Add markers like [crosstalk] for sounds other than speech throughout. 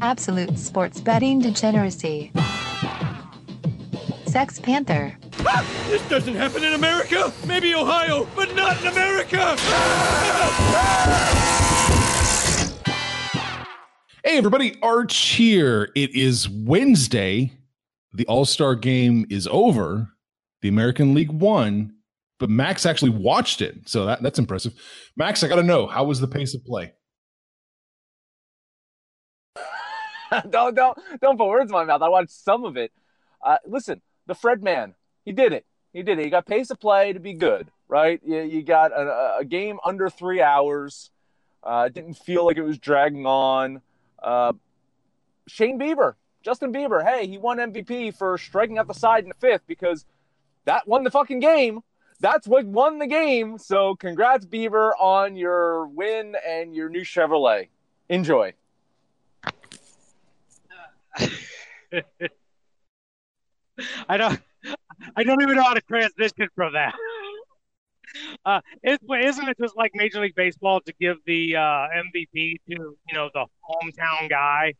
Absolute sports betting degeneracy. Sex Panther. Ah, this doesn't happen in America! Maybe Ohio, but not in America! Hey, everybody, Arch here. It is Wednesday. The All Star game is over. The American League won, but Max actually watched it. So that, that's impressive. Max, I got to know, how was the pace of play? [laughs] don't, don't, don't put words in my mouth. I watched some of it. Uh, listen, the Fred man, he did it. He did it. He got pace of play to be good, right? You, you got a, a, game under three hours. Uh, didn't feel like it was dragging on. Uh, Shane Bieber, Justin Bieber, hey, he won MVP for striking out the side in the fifth because that won the fucking game. That's what won the game. So congrats, Bieber, on your win and your new Chevrolet. Enjoy. I don't. I don't even know how to transition from that. Uh, is, isn't it just like Major League Baseball to give the uh, MVP to you know the hometown guy,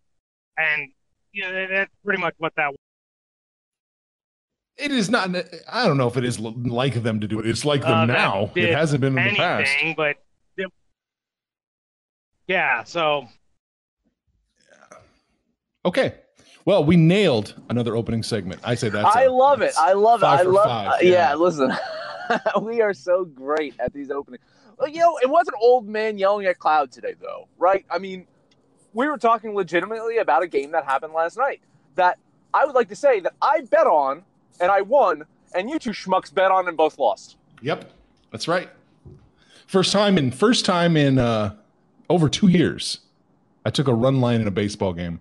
and you know that's pretty much what that. was. It is not. I don't know if it is like them to do it. It's like them uh, now. It hasn't been in anything, the past. But yeah, so. Okay. Well, we nailed another opening segment. I say that. I love it. I love it. I love. Five, yeah. yeah, listen. [laughs] we are so great at these openings. Well, you know, it wasn't old man yelling at cloud today, though, right? I mean, we were talking legitimately about a game that happened last night that I would like to say that I bet on and I won, and you two schmucks bet on and both lost. Yep, that's right. First time in first time in uh, over two years, I took a run line in a baseball game.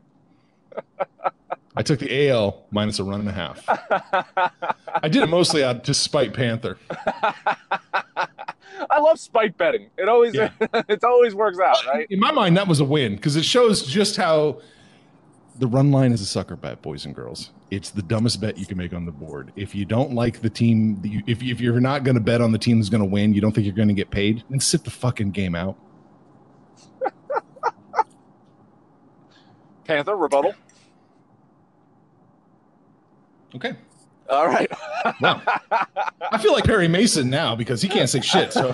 I took the AL minus a run and a half. I did it mostly out to spite Panther. [laughs] I love spite betting. It always yeah. [laughs] it always works out, right? In my mind, that was a win because it shows just how the run line is a sucker bet, boys and girls. It's the dumbest bet you can make on the board. If you don't like the team, if if you're not going to bet on the team that's going to win, you don't think you're going to get paid, then sit the fucking game out. Panther rebuttal. Okay. All right. wow. I feel like Perry Mason now because he can't say shit. So.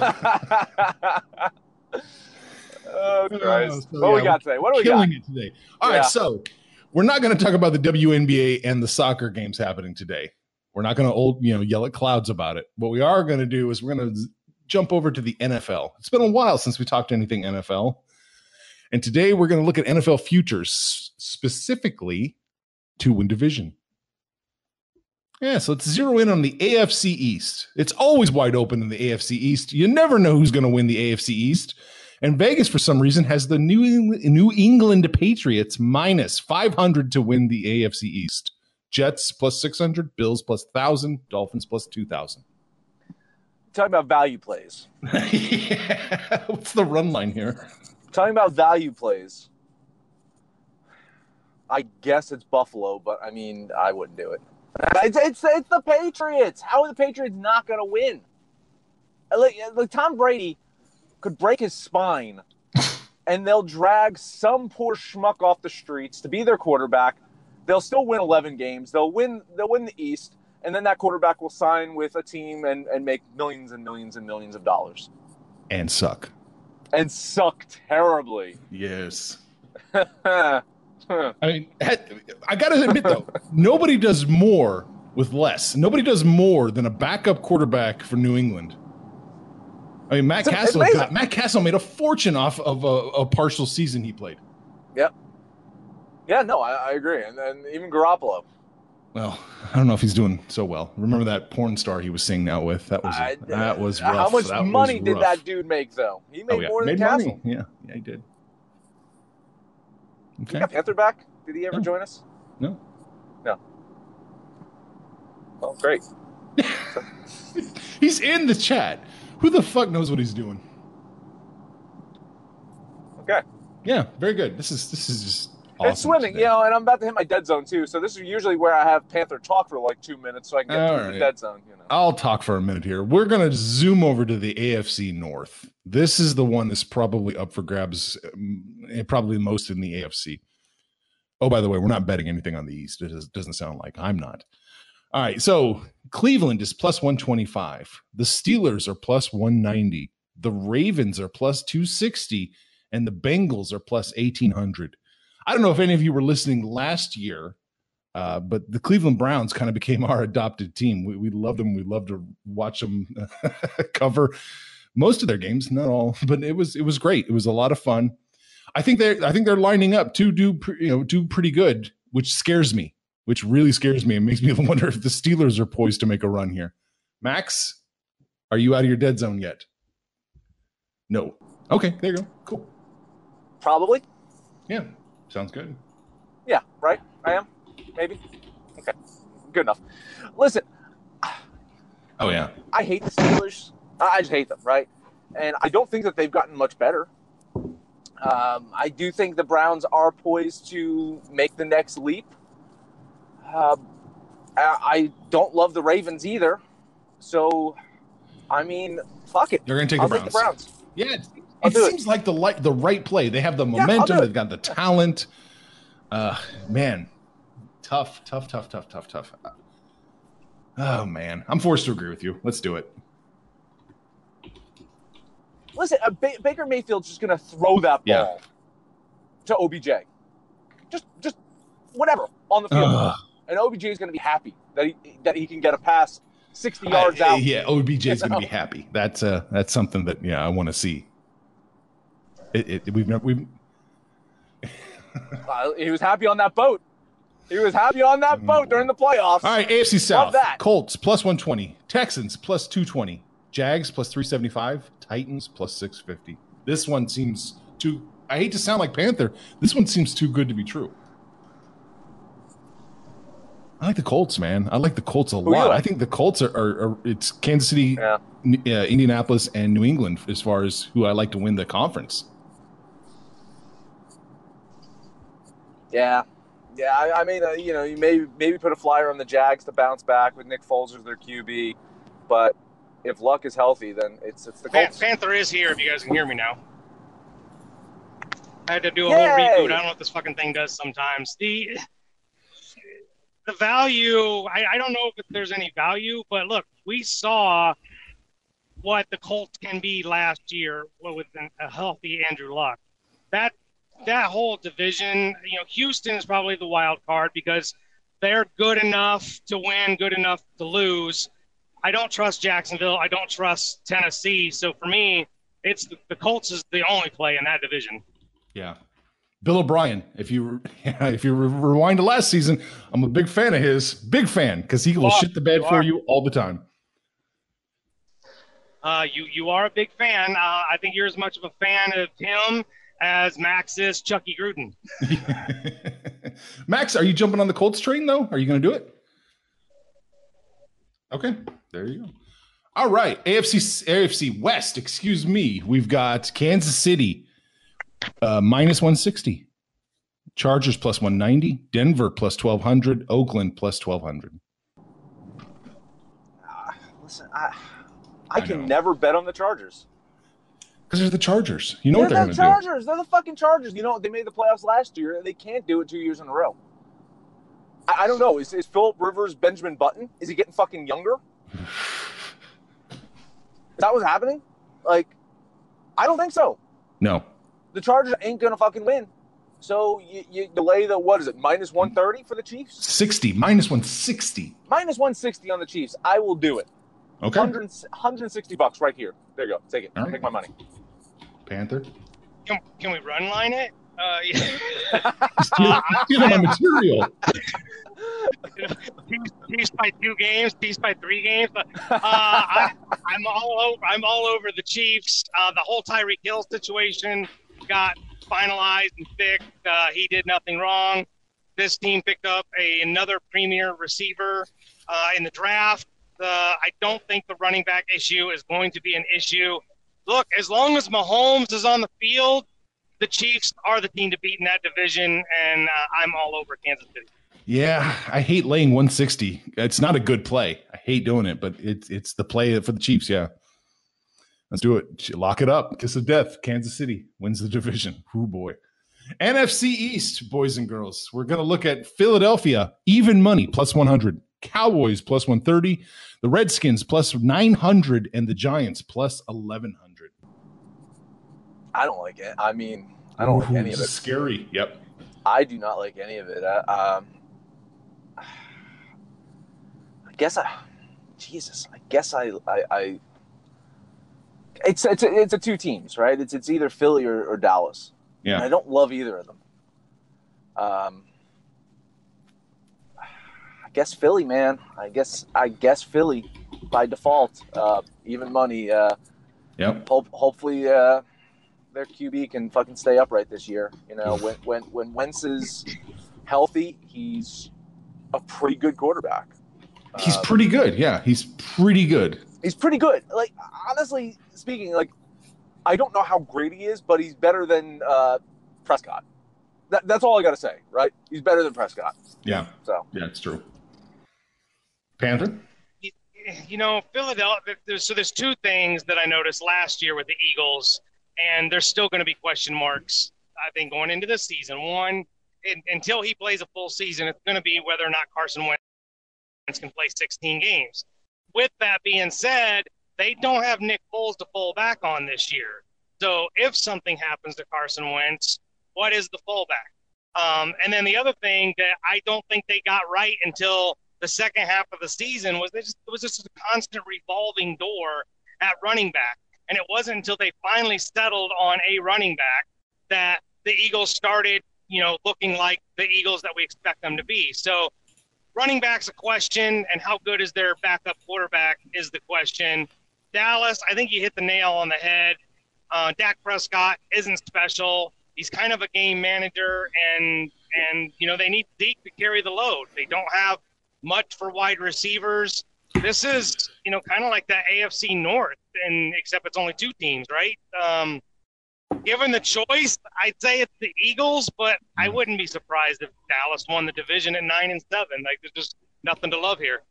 oh, [laughs] Christ. So, what yeah, we got today? What do we killing got? it today. All yeah. right, so we're not going to talk about the WNBA and the soccer games happening today. We're not going to old, you know, yell at clouds about it. What we are going to do is we're going to jump over to the NFL. It's been a while since we talked anything NFL. And today we're going to look at NFL futures, specifically to win division. Yeah, so let's zero in on the AFC East. It's always wide open in the AFC East. You never know who's going to win the AFC East. And Vegas, for some reason, has the New England, New England Patriots minus 500 to win the AFC East. Jets plus 600, Bills plus 1,000, Dolphins plus 2,000. Talking about value plays. [laughs] yeah. What's the run line here? Talking about value plays. I guess it's Buffalo, but I mean, I wouldn't do it. It's, it's, it's the Patriots. How are the Patriots not going to win? Like, like Tom Brady could break his spine, [laughs] and they'll drag some poor schmuck off the streets to be their quarterback. They'll still win 11 games. They'll win. They'll win the East, and then that quarterback will sign with a team and, and make millions and millions and millions of dollars. And suck. And suck terribly. Yes. [laughs] I mean, I got to admit though, nobody does more with less. Nobody does more than a backup quarterback for New England. I mean, Matt It's Cassel amazing. got, Matt Cassel made a fortune off of a, a partial season he played. Yep. Yeah, no, I, I agree, and then even Garoppolo. Well, I don't know if he's doing so well. Remember that porn star he was singing out with? That was I- that was rough. How much That money did that dude make though? He made Oh, yeah. more than Made Cassel. money. Yeah, yeah, he did. Okay. got Panther back? Did he ever No. join us? No. No. Oh, great. [laughs] He's in the chat. Who the fuck knows what he's doing? Okay. Yeah, very good. This is this is just awesome. it's swimming, today. you know, and I'm about to hit my dead zone too. So this is usually where I have Panther talk for like two minutes, so I can get All through the right. dead zone. You know. I'll talk for a minute here. We're going to zoom over to the AFC North. This is the one that's probably up for grabs, um, probably most in the AFC. Oh, by the way, we're not betting anything on the East. It doesn't sound like I'm not. All right. So Cleveland is plus 125. The Steelers are plus 190. The Ravens are plus 260. And the Bengals are plus 1800. I don't know if any of you were listening last year uh, but the Cleveland Browns kind of became [laughs] our adopted team. We, we loved them. We love to watch them [laughs] cover most of their games, not all, [laughs] but it was it was great. It was a lot of fun. I think they're I think they're lining up to do you know do pretty good, which scares me. Which really scares me. It makes me wonder if the Steelers are poised to make a run here. Max, are you out of your dead zone yet? No. Okay, there you go. Cool. Probably. Yeah, sounds good. Yeah. Right. I am. Maybe. Okay. Good enough. Listen, Oh yeah. I hate the Steelers. I just hate them, right? And I don't think that they've gotten much better. Um, I do think the Browns are poised to make the next leap. Um, I, I don't love the Ravens either. So, I mean, fuck it. You're going to take the take Browns. the Browns. Yeah, it, it do it. seems like the li- the right play. They have the momentum. it. They've got the talent. Uh, man, tough, tough, tough, tough, tough, tough. Oh man, I'm forced to agree with you. Let's do it. Listen, uh, ba- Baker Mayfield's just going to throw that ball Yeah. to OBJ. Just, just whatever on the field, Ugh. and OBJ is going to be happy that he that he can get a pass sixty yards I- out. Yeah, OBJ is going to be happy. That's uh, that's something that yeah, I want to see. It, it, we've never we've Uh, he was happy on that boat. He was happy on that boat during the playoffs. All right, AFC South. Colts plus 120. Texans plus 220. Jags plus 375. Titans plus 650. This one seems too, I hate to sound like Panther. This one seems too good to be true. I like the Colts, man. I like the Colts a you lot. like? I think the Colts are, are, are it's Kansas City, Yeah. N- uh, Indianapolis, and New England as far as who I like to win the conference. Yeah, yeah. I, I mean, uh, you know, you maybe maybe put a flyer on the Jags to bounce back with Nick Foles as their QB, but if Luck is healthy, then it's it's the Colts. Panther is here. If you guys can hear me now. I had to do a Yay! whole reboot. I don't know what this fucking thing does sometimes. The the value, I, I don't know if there's any value, but look, we saw what the Colts can be last year with a healthy Andrew Luck. That that whole division, you know, Houston is probably the wild card because they're good enough to win, good enough to lose. I don't trust Jacksonville. I don't trust Tennessee. So for me, it's the, the Colts is the only play in that division. Yeah. Bill O'Brien, if you [laughs] if you rewind to last season, I'm a big fan of his. Big fan because he will shit the bed You for you all the time. Uh, you you are a big fan. Uh, I think you're as much of a fan of him as Max is Chucky Gruden. [laughs] Max, are you jumping on the Colts train though? Are you going to do it? Okay, there you go. All right, AFC AFC West. Excuse me. We've got Kansas City uh, minus one sixty, Chargers plus one ninety, Denver plus twelve hundred, Oakland plus twelve hundred. Listen, I, I, I can know. never bet on the Chargers. Because they're the Chargers. You know what they're they're the going to do. Chargers. They're the fucking Chargers. You know they made the playoffs last year. They can't do it two years in a row. I, I don't know. Is, is Philip Rivers Benjamin Button? Is he getting fucking younger? [laughs] Is that what's happening? Like, I don't think so. No. The Chargers ain't gonna fucking win. So you, you delay the what is it minus one thirty for the Chiefs? 60 minus 160. Minus one sixty on the Chiefs. I will do it. Okay. 100, 160 bucks right here. There you go. Take it. All right. Take my money. Panther. Can, can we run line it? Uh, yeah. Steal, steal my material. [laughs] Chiefs, Chiefs by two games, Chiefs by three games. But uh, I, I'm all over. I'm all over the Chiefs. Uh, the whole Tyreek Hill situation got finalized and fixed. Uh, he did nothing wrong. This team picked up a, another premier receiver uh, in the draft. Uh, I don't think the running back issue is going to be an issue. Look, as long as Mahomes is on the field, the Chiefs are the team to beat in that division, and uh, I'm all over Kansas City. Yeah, I hate laying 160. It's not a good play. I hate doing it, but it's it's the play for the Chiefs. Yeah, let's do it. Lock it up. Kiss of death. Kansas City wins the division. Whoo boy. NFC East, boys and girls. We're going to look at Philadelphia even money plus 100, Cowboys plus 130, the Redskins plus 900, and the Giants plus 1100. I don't like it. I mean, I don't like any of it. Scary. Yep. I do not like any of it. Uh, um, I guess I, Jesus, I guess I, I, I it's it's a, it's a two teams, right? It's it's either Philly or, or Dallas. And I don't love either of them. Um, I guess Philly, man. I guess I guess Philly by default. Uh, even money. Uh, Yep. hope, hopefully uh, their QB can fucking stay upright this year. You know, when when when Wentz is healthy, he's a pretty good quarterback. He's Uh, pretty good. Yeah, he's pretty good. he's pretty good. Like honestly speaking, like I don't know how great he is, but he's better than uh, Prescott. That, that's all I got to say, right? He's better than Prescott. Yeah. So Yeah, it's true. Panther. you know, Philadelphia. There's, so there's two things that I noticed last year with the Eagles, and there's still going to be question marks. I think going into the season, one in, until he plays a full season, it's going to be whether or not Carson Wentz can play 16 games. With that being said, they don't have Nick Foles to fall back on this year. So if something happens to Carson Wentz, what is the fallback? Um, and then the other thing that I don't think they got right until the second half of the season was just, it was just a constant revolving door at running back. And it wasn't until they finally settled on a running back that the Eagles started, you know, looking like the Eagles that we expect them to be. So running back's a question, and how good is their backup quarterback is the question. Dallas, I think you hit the nail on the head. Uh, Dak Prescott isn't special. He's kind of a game manager, and and you know they need Zeke to carry the load. They don't have much for wide receivers. This is you know kind of like that AFC North, and except it's only two teams, right? Um, given the choice, I'd say it's the Eagles, but I wouldn't be surprised if Dallas won the division at nine and seven. Like there's just nothing to love here.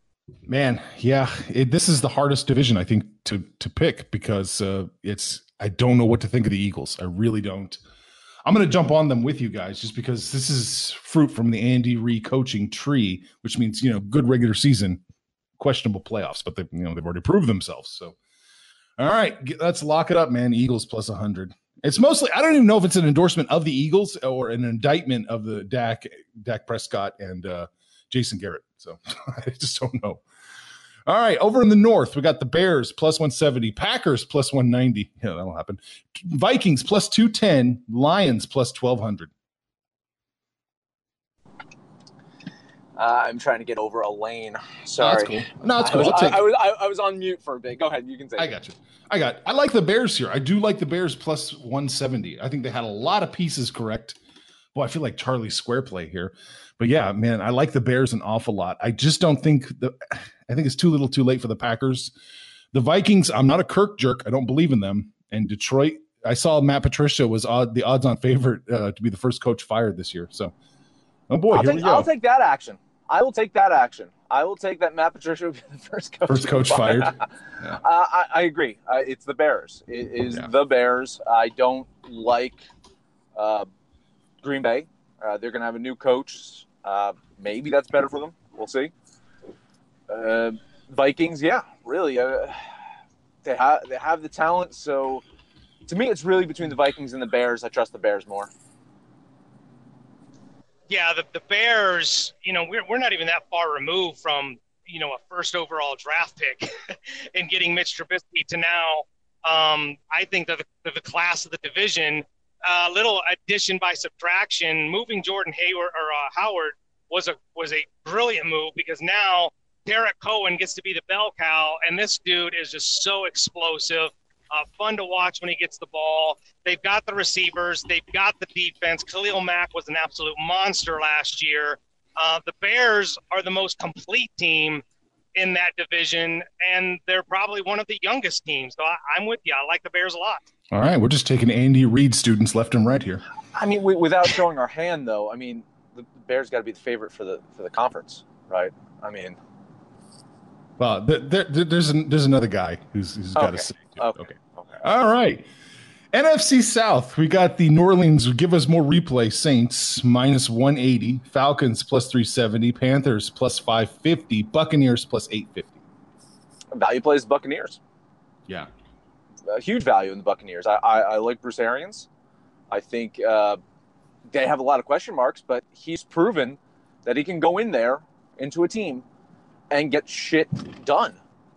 Man, yeah, it, this is the hardest division I think to to pick because uh, it's I don't know what to think of the Eagles. I really don't. I'm going to jump on them with you guys just because this is fruit from the Andy Reid coaching tree, which means you know good regular season, questionable playoffs, but they you know they've already proved themselves. So, all right, let's lock it up, man. Eagles plus 100. It's mostly I don't even know if it's an endorsement of the Eagles or an indictment of the Dak Dak Prescott and uh, Jason Garrett. So [laughs] I just don't know. All right, over in the north, we got the Bears plus 170, Packers plus 190. Yeah, that'll happen. Vikings plus 210, Lions plus 1200. Uh, I'm trying to get over a lane. Sorry. That's cool. No, it's I cool. was, I'll take I, I was I, I was on mute for a bit. Go ahead. You can say. I got you. I got. I like the Bears here. I do like the Bears plus 170. I think they had a lot of pieces correct. Boy, I feel like Charlie Square play here. But yeah, man, I like the Bears an awful lot. I just don't think the I think it's too little too late for the Packers. The Vikings, I'm not a Kirk jerk. I don't believe in them. And Detroit, I saw Matt Patricia was odd, the odds on favorite uh, to be the first coach fired this year. So, oh boy, I'll here take, we go. I'll take that action. I will take that action. I will take that Matt Patricia will be the first coach. First coach fired. Yeah. [laughs] Uh, I, I agree. Uh, it's the Bears. It is Yeah. the Bears. I don't like uh, Green Bay. Uh, they're going to have a new coach. Uh, maybe that's better for them. We'll see. Uh, Vikings, yeah, really. Uh, they have they have the talent. So to me, it's really between the Vikings and the Bears. I trust the Bears more. Yeah, the, the Bears, you know, we're, we're not even that far removed from, you know, a first overall draft pick [laughs] and getting Mitch Trubisky to now. Um, I think that the, the class of the division, a uh, little addition by subtraction, moving Jordan Hayward or uh, Howard was a was a brilliant move because now Tarik Cohen gets to be the bell cow, and this dude is just so explosive. Uh, fun to watch when he gets the ball. They've got the receivers. They've got the defense. Khalil Mack was an absolute monster last year. Uh, the Bears are the most complete team in that division, and they're probably one of the youngest teams. So I, am with you. I like the Bears a lot. All right, we're just taking Andy Reid students left and right here. I mean, we, without showing our hand, though, I mean, the Bears got to be the favorite for the for the conference, right? I mean, well, there, there, there's an, there's another guy who's, who's got to say. Okay. okay. okay. All right. NFC South, we got the New Orleans give us more replay Saints minus 180, Falcons plus 370, Panthers plus 550, Buccaneers plus 850. Value plays Buccaneers. Yeah. A huge value in the Buccaneers. I, I, I like Bruce Arians. I think uh, they have a lot of question marks, but he's proven that he can go in there into a team and get shit done.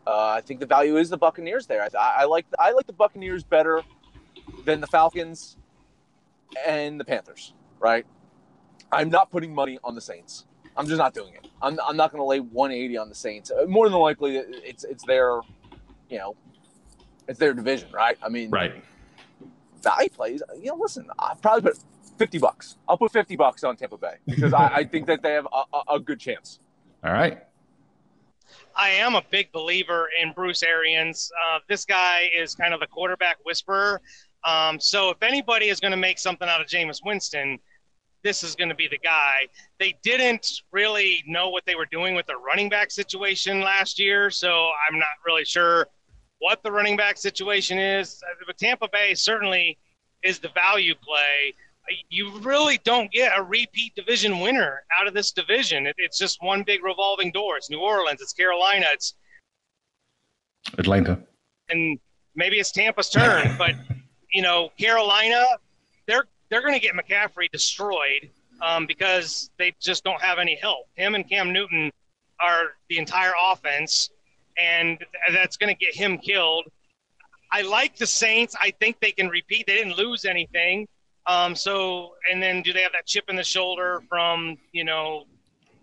Uh, I think the value is the Buccaneers there. I, I, like I like the Buccaneers better than the Falcons and the Panthers. Right? I'm not putting money on the Saints. I'm just not doing it. I'm, I'm not going to lay 180 on the Saints. Uh, more than likely, it's it's their, you know, it's their division, right? I mean, right. Value plays. You know, listen, I probably put 50 bucks. I'll put 50 bucks on Tampa Bay because I, I think that they have a, a, a good chance. All right. I am a big believer in Bruce Arians. Uh, this guy is kind of the quarterback whisperer. Um, so if anybody is going to make something out of Jameis Winston, this is going to be the guy. They didn't really know what they were doing with the running back situation last year, so I'm not really sure what the running back situation is. But Tampa Bay certainly is the value play you really don't get a repeat division winner out of this division. It, it's just one big revolving door. It's New Orleans, it's Carolina, it's Atlanta, and maybe it's Tampa's turn. [laughs] but you know, Carolina, they're they're going to get McCaffrey destroyed um, because they just don't have any help. Him and Cam Newton are the entire offense, and that's going to get him killed. I like the Saints. I think they can repeat. They didn't lose anything. Um, so, and then do they have that chip in the shoulder from, you know,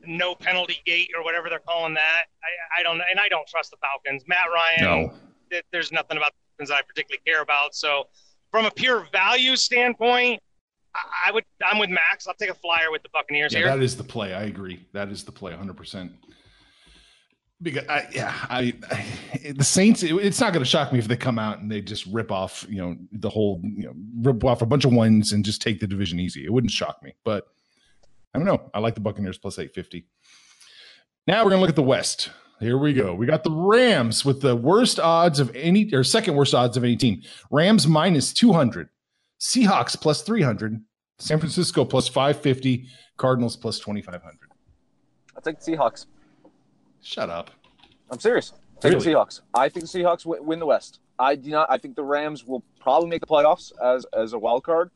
no penalty gate or whatever they're calling that? I, I don't know. And I don't trust the Falcons. Matt Ryan, no. there's nothing about the Falcons I particularly care about. So, from a pure value standpoint, I would, I'm with Max. I'll take a flyer with the Buccaneers yeah, here. That is the play. I agree. That is the play 100%. Because I, yeah, I, I the Saints. It, it's not going to shock me if they come out and they just rip off, you know, the whole, you know, rip off a bunch of ones and just take the division easy. It wouldn't shock me, but I don't know. I like the Buccaneers plus eight fifty. Now we're going to look at the West. Here we go. We got the Rams with the worst odds of any, or second worst odds of any team. Rams minus two hundred, Seahawks plus three hundred, San Francisco plus five fifty, Cardinals plus twenty five hundred. I'll take Seahawks. Shut up. I'm serious. Take really? the Seahawks. I think the Seahawks win the West. I do not. I think the Rams will probably make the playoffs as as a wild card.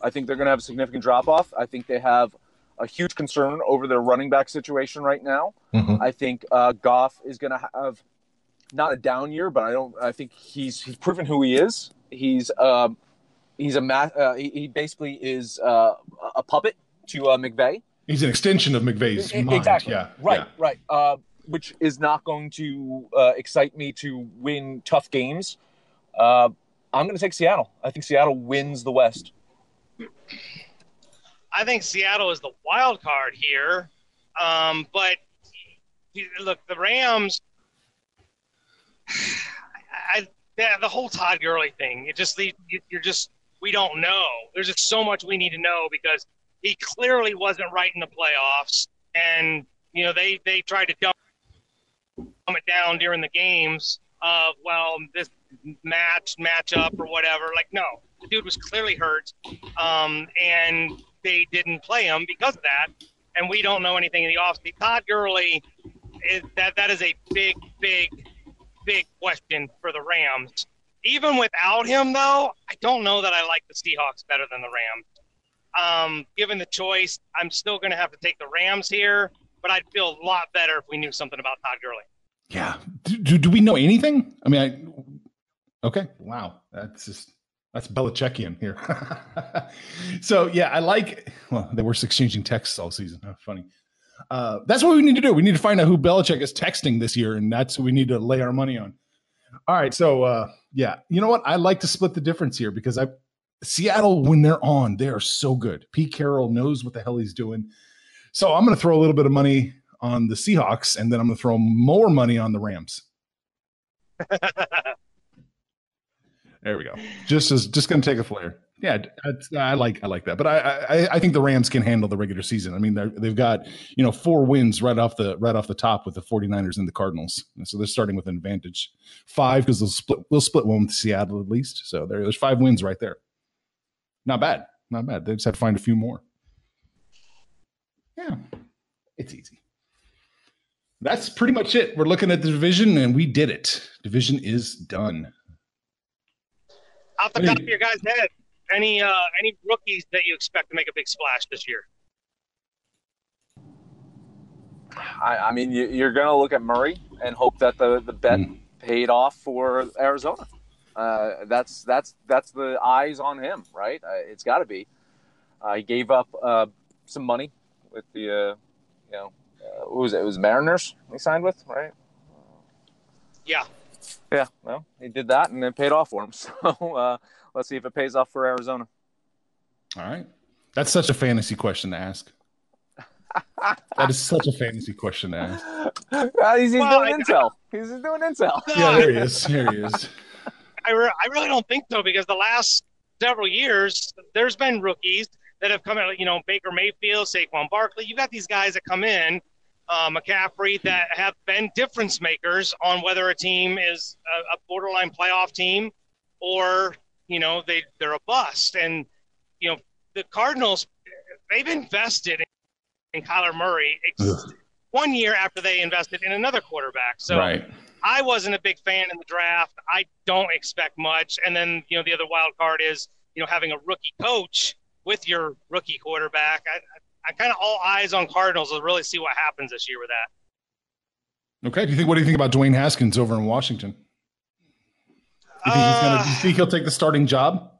I think they're going to have a significant drop off. I think they have a huge concern over their running back situation right now. Mm-hmm. I think uh, Goff is going to have not a down year, but I don't. I think he's he's proven who he is. He's uh, he's a ma- uh, he, he, basically is uh, a puppet to uh, McVay. He's an extension of McVay's mind. Exactly. Yeah. Right. Yeah. Right. Uh, which is not going to uh, excite me to win tough games. Uh, I'm going to take Seattle. I think Seattle wins the West. I think Seattle is the wild card here, um, but look, the Rams. [sighs] I, I, the whole Todd Gurley thing. It just you're just we don't know. There's just so much we need to know because he clearly wasn't right in the playoffs, and you know they they tried to dump it down during the games of well this match matchup or whatever. Like no, the dude was clearly hurt, um, and they didn't play him because of that. And we don't know anything in the offseason. Todd Gurley is that that is a big, big, big question for the Rams. Even without him, though, I don't know that I like the Seahawks better than the Rams. Um, given the choice, I'm still going to have to take the Rams here, but I'd feel a lot better if we knew something about Todd Gurley. Yeah. Do, do, we know anything? I mean, I okay. Wow, that's just that's Belichickian here. [laughs] so yeah, I like. Well, they were exchanging texts all season. Funny. Uh, that's what we need to do. We need to find out who Belichick is texting this year, and that's what we need to lay our money on. All right, so uh, yeah, you know what? I like to split the difference here because I Seattle when they're on, they are so good. Pete Carroll knows what the hell he's doing. So I'm going to throw a little bit of money on the Seahawks, and then I'm going to throw more money on the Rams. [laughs] there we go. Just as just going to take a flare. Yeah, I, I, like I like that, but I, I, I think the Rams can handle the regular season. I mean, they've got you know four wins right off the right off the top with the 49ers and the Cardinals, so they're starting with an advantage. Five because they'll split we'll split one with Seattle at least. So there, there's five wins right there. Not bad, not bad. They just had to find a few more. Yeah, it's easy. That's pretty much it. We're looking at the division, and we did it. Division is done. Off the top of your guys' head, any uh, any rookies that you expect to make a big splash this year? I, I mean, you, are going to look at Murray and hope that the the bet mm. paid off for Arizona. Uh, that's that's that's the eyes on him, right? Uh, it's got to be. Uh, he gave up uh, some money with the, uh, you know, what was it? It was Mariners he signed with, right? Yeah. Yeah. Well, he did that, and it paid off for him. [laughs] So let's see if it pays off for Arizona. All right. That's such a fantasy question to ask. [laughs] that is such a fantasy question to ask. Uh, he's, he's well, doing I, intel. He's doing intel. Yeah, there he is. Here he is. I, re- I really don't think so because the last several years, there's been rookies that have come out, you know, Baker Mayfield, Saquon Barkley. You've got these guys that come in, uh, McCaffrey, that have been difference makers on whether a team is a, a borderline playoff team or you know they they're a bust. And you know the Cardinals they've invested in, in Kyler Murray ex- one year after they invested in another quarterback. So right. I wasn't a big fan in the draft. I don't expect much. And then you know the other wild card is you know having a rookie coach with your rookie quarterback. I, I, kind of all eyes on Cardinals to really see what happens this year with that. Okay. Do you think? What do you think about Dwayne Haskins over in Washington? You think, he's gonna, you think he'll take the starting job?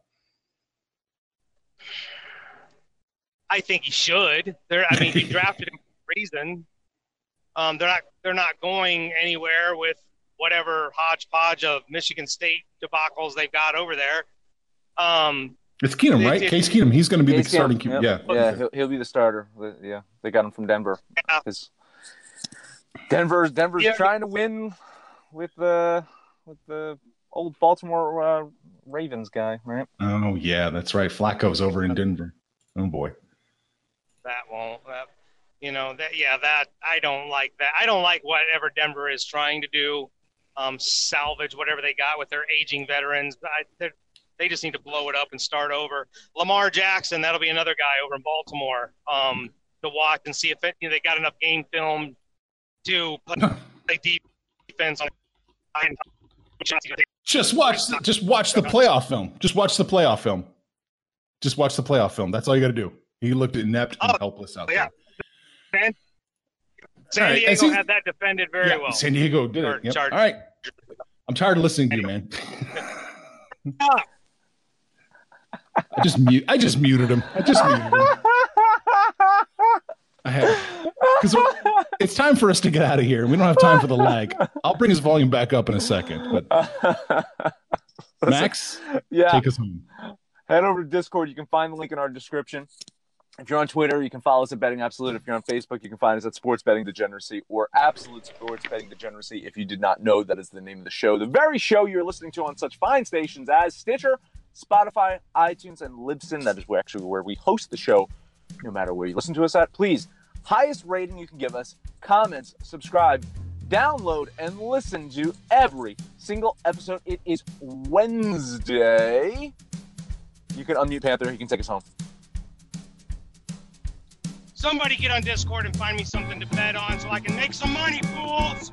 I think he should. There, I mean, he [laughs] drafted him for a reason. Um, they're not they're not going anywhere with whatever hodgepodge of Michigan State debacles they've got over there. Um, it's Keenum, right? Case Keenum. He's going to be Case the starting. Keenum. Yep. Yeah, yeah, he'll, he'll be the starter. Yeah, they got him from Denver. Yeah. Denver's Denver's yeah. trying to win with the with the old Baltimore uh, Ravens guy, right? Oh yeah, that's right. Flacco's over in Denver. Oh boy. That won't. That, you know that. Yeah, that I don't like that. I don't like whatever Denver is trying to do. Um, salvage whatever they got with their aging veterans. I, they just need to blow it up and start over. Lamar Jackson, that'll be another guy over in Baltimore um, to watch and see if it, you know, they got enough game film to play deep defense on. Just watch. Just watch the playoff film. Just watch the playoff film. Just watch the playoff film. That's all you got to do. He looked inept and oh, helpless out yeah. there. San, Diego right. had that defended very yeah, well. San Diego did it. Yep. All right. I'm tired of listening to you, man. I just mute. I just muted him. I just muted him. I have because it's time for us to get out of here. We don't have time for the lag. I'll bring his volume back up in a second. But [laughs] Max, yeah, take us home. Head over to Discord. You can find the link in our description. If you're on Twitter, you can follow us at Betting Absolute. If you're on Facebook, you can find us at Sports Betting Degeneracy or Absolute Sports Betting Degeneracy. If you did not know, that is the name of the show. The very show you're listening to on such fine stations as Stitcher, Spotify, iTunes, and Libsyn. That is actually where we host the show. No matter where you listen to us at, please highest rating you can give us, comments, subscribe, download, and listen to every single episode. It is Wednesday. You can unmute Panther. He can take us home. Somebody get on Discord and find me something to bet on so I can make some money, fools!